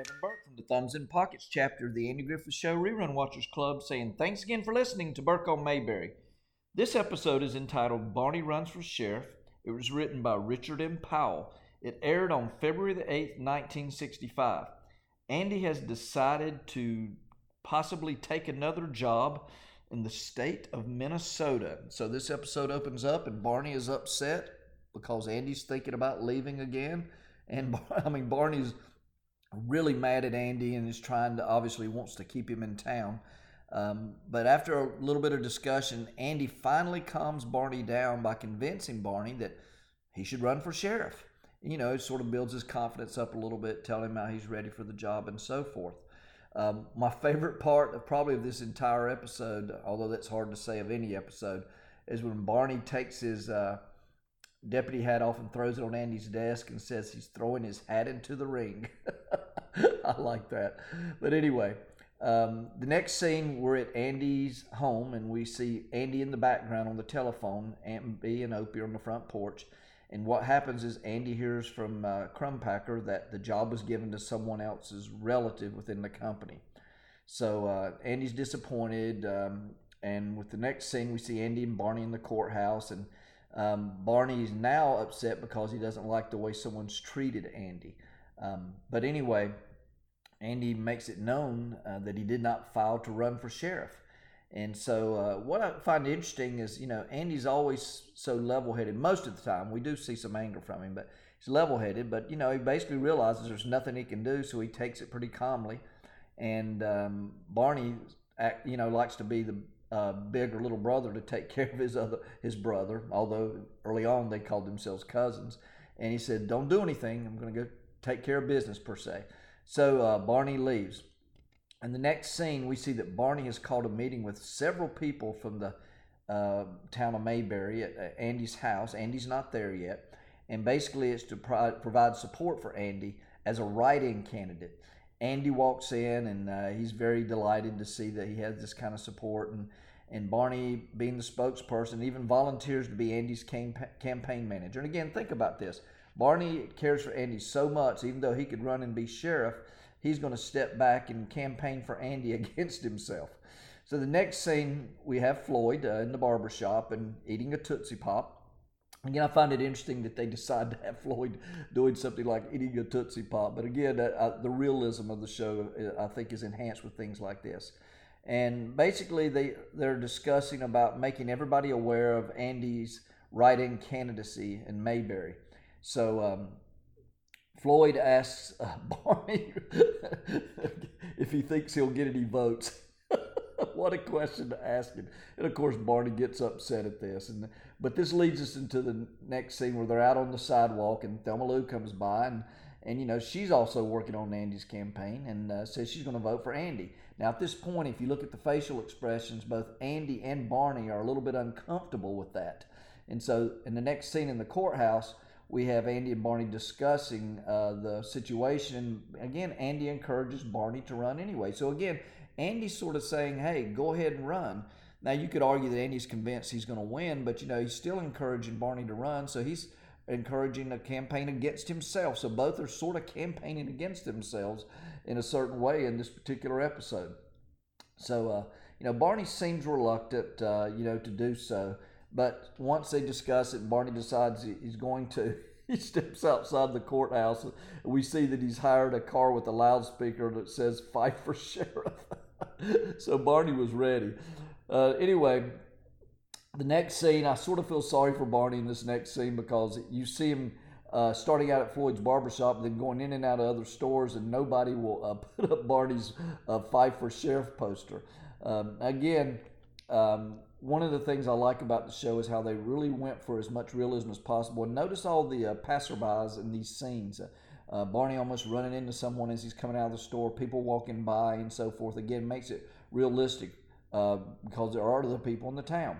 Kevin Burke from the Thumbs in Pockets chapter of the Andy Griffith Show Rerun Watchers Club saying thanks again for listening to Burke on Mayberry. This episode is entitled Barney Runs for Sheriff. It was written by Richard M. Powell. It aired on February the 8th, 1965. Andy has decided to possibly take another job in the state of Minnesota. So this episode opens up and Barney is upset because Andy's thinking about leaving again. And I mean, Barney's really mad at Andy and is trying to obviously wants to keep him in town. Um, but after a little bit of discussion, Andy finally calms Barney down by convincing Barney that he should run for sheriff. You know, it sort of builds his confidence up a little bit, telling him how he's ready for the job and so forth. Um, my favorite part of probably of this entire episode, although that's hard to say of any episode, is when Barney takes his uh, deputy hat off and throws it on Andy's desk and says he's throwing his hat into the ring. I like that. But anyway, um, the next scene, we're at Andy's home and we see Andy in the background on the telephone, Aunt Bee and Opie on the front porch. And what happens is Andy hears from uh, Crumpacker that the job was given to someone else's relative within the company. So uh, Andy's disappointed. Um, and with the next scene, we see Andy and Barney in the courthouse. And um, Barney's now upset because he doesn't like the way someone's treated Andy. Um, but anyway, Andy makes it known uh, that he did not file to run for sheriff. And so, uh, what I find interesting is, you know, Andy's always so level headed most of the time. We do see some anger from him, but he's level headed. But, you know, he basically realizes there's nothing he can do, so he takes it pretty calmly. And um, Barney, you know, likes to be the uh, bigger little brother to take care of his other his brother. Although early on they called themselves cousins, and he said, "Don't do anything. I'm going to go take care of business per se." So uh, Barney leaves. In the next scene, we see that Barney has called a meeting with several people from the uh, town of Mayberry at, at Andy's house. Andy's not there yet. And basically, it's to pro- provide support for Andy as a write in candidate. Andy walks in and uh, he's very delighted to see that he has this kind of support. And, and Barney, being the spokesperson, even volunteers to be Andy's cam- campaign manager. And again, think about this Barney cares for Andy so much, even though he could run and be sheriff he's going to step back and campaign for Andy against himself. So the next scene, we have Floyd uh, in the barber shop and eating a Tootsie Pop. Again, I find it interesting that they decide to have Floyd doing something like eating a Tootsie Pop. But again, uh, uh, the realism of the show, uh, I think, is enhanced with things like this. And basically, they, they're discussing about making everybody aware of Andy's write-in candidacy in Mayberry. So um, Floyd asks uh, Barney if he thinks he'll get any votes. What a question to ask him. And of course, Barney gets upset at this. And but this leads us into the next scene where they're out on the sidewalk and Thelma Lou comes by and and you know she's also working on Andy's campaign and uh, says she's going to vote for Andy. Now at this point, if you look at the facial expressions, both Andy and Barney are a little bit uncomfortable with that. And so in the next scene in the courthouse we have Andy and Barney discussing uh, the situation. And Again, Andy encourages Barney to run anyway. So again, Andy's sort of saying, "Hey, go ahead and run." Now you could argue that Andy's convinced he's going to win, but you know he's still encouraging Barney to run. So he's encouraging a campaign against himself. So both are sort of campaigning against themselves in a certain way in this particular episode. So uh, you know Barney seems reluctant, uh, you know, to do so. But once they discuss it, Barney decides he's going to. He steps outside the courthouse. We see that he's hired a car with a loudspeaker that says "Fife for Sheriff." so Barney was ready. Uh, anyway, the next scene, I sort of feel sorry for Barney in this next scene because you see him uh, starting out at Floyd's barbershop, then going in and out of other stores, and nobody will uh, put up Barney's uh, "Fife for Sheriff" poster. Um, again, um, one of the things I like about the show is how they really went for as much realism as possible. And notice all the uh, passerbys in these scenes. Uh, Barney almost running into someone as he's coming out of the store, people walking by, and so forth. Again, makes it realistic uh, because there are other people in the town.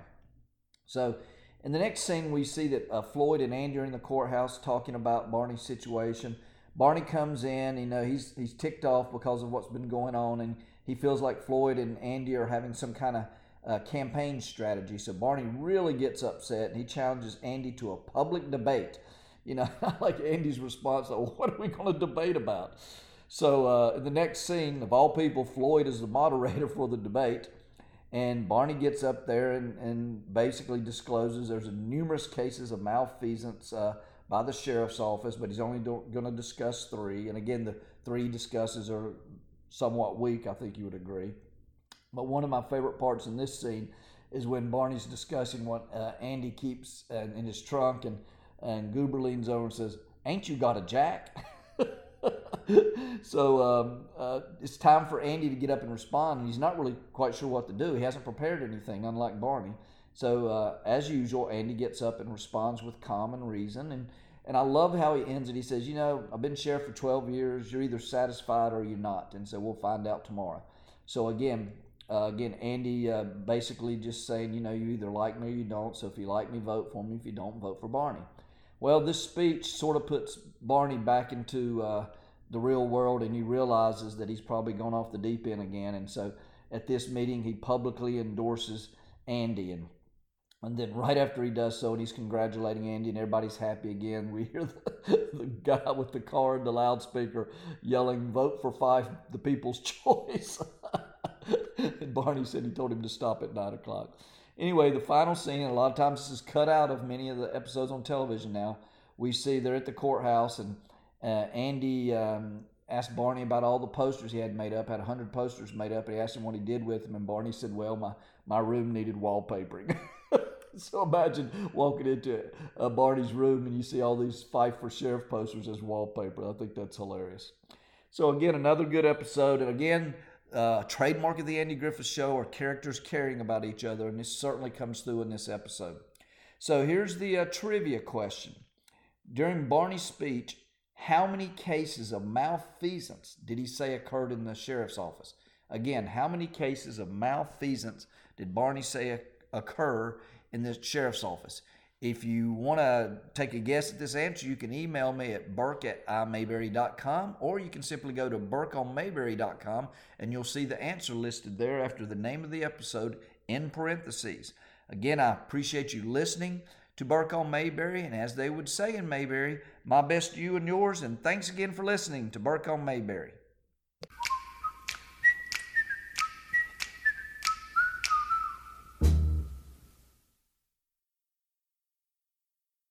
So, in the next scene, we see that uh, Floyd and Andy are in the courthouse talking about Barney's situation. Barney comes in, you know, he's he's ticked off because of what's been going on, and he feels like Floyd and Andy are having some kind of uh, campaign strategy. So Barney really gets upset and he challenges Andy to a public debate. You know, I like Andy's response, oh, what are we going to debate about? so uh, in the next scene, of all people, Floyd is the moderator for the debate. And Barney gets up there and, and basically discloses there's numerous cases of malfeasance uh, by the sheriff's office, but he's only going to discuss three. And again, the three discusses are somewhat weak, I think you would agree. But one of my favorite parts in this scene is when Barney's discussing what uh, Andy keeps uh, in his trunk, and, and Goober leans over and says, Ain't you got a jack? so um, uh, it's time for Andy to get up and respond. And he's not really quite sure what to do. He hasn't prepared anything, unlike Barney. So uh, as usual, Andy gets up and responds with common reason. And and I love how he ends it. He says, "You know, I've been sheriff for 12 years. You're either satisfied or you're not." And so we'll find out tomorrow. So again, uh, again, Andy uh, basically just saying, you know, you either like me or you don't. So if you like me, vote for me. If you don't, vote for Barney. Well, this speech sort of puts Barney back into uh, the real world, and he realizes that he's probably gone off the deep end again. And so at this meeting, he publicly endorses Andy. And, and then right after he does so, and he's congratulating Andy, and everybody's happy again, we hear the, the guy with the car and the loudspeaker yelling, Vote for Fife, the people's choice. and Barney said he told him to stop at 9 o'clock. Anyway, the final scene, a lot of times this is cut out of many of the episodes on television now. We see they're at the courthouse, and uh, Andy um, asked Barney about all the posters he had made up, had 100 posters made up, and he asked him what he did with them, and Barney said, Well, my, my room needed wallpapering. so imagine walking into uh, Barney's room and you see all these Fife for Sheriff posters as wallpaper. I think that's hilarious. So, again, another good episode. And again, uh, trademark of the Andy Griffith Show are characters caring about each other, and this certainly comes through in this episode. So here's the uh, trivia question. During Barney's speech, how many cases of malfeasance did he say occurred in the sheriff's office? Again, how many cases of malfeasance did Barney say occur in the sheriff's office? If you want to take a guess at this answer, you can email me at burke at imayberry.com or you can simply go to burkeonmayberry.com and you'll see the answer listed there after the name of the episode in parentheses. Again, I appreciate you listening to Burke on Mayberry, and as they would say in Mayberry, my best to you and yours, and thanks again for listening to Burke on Mayberry.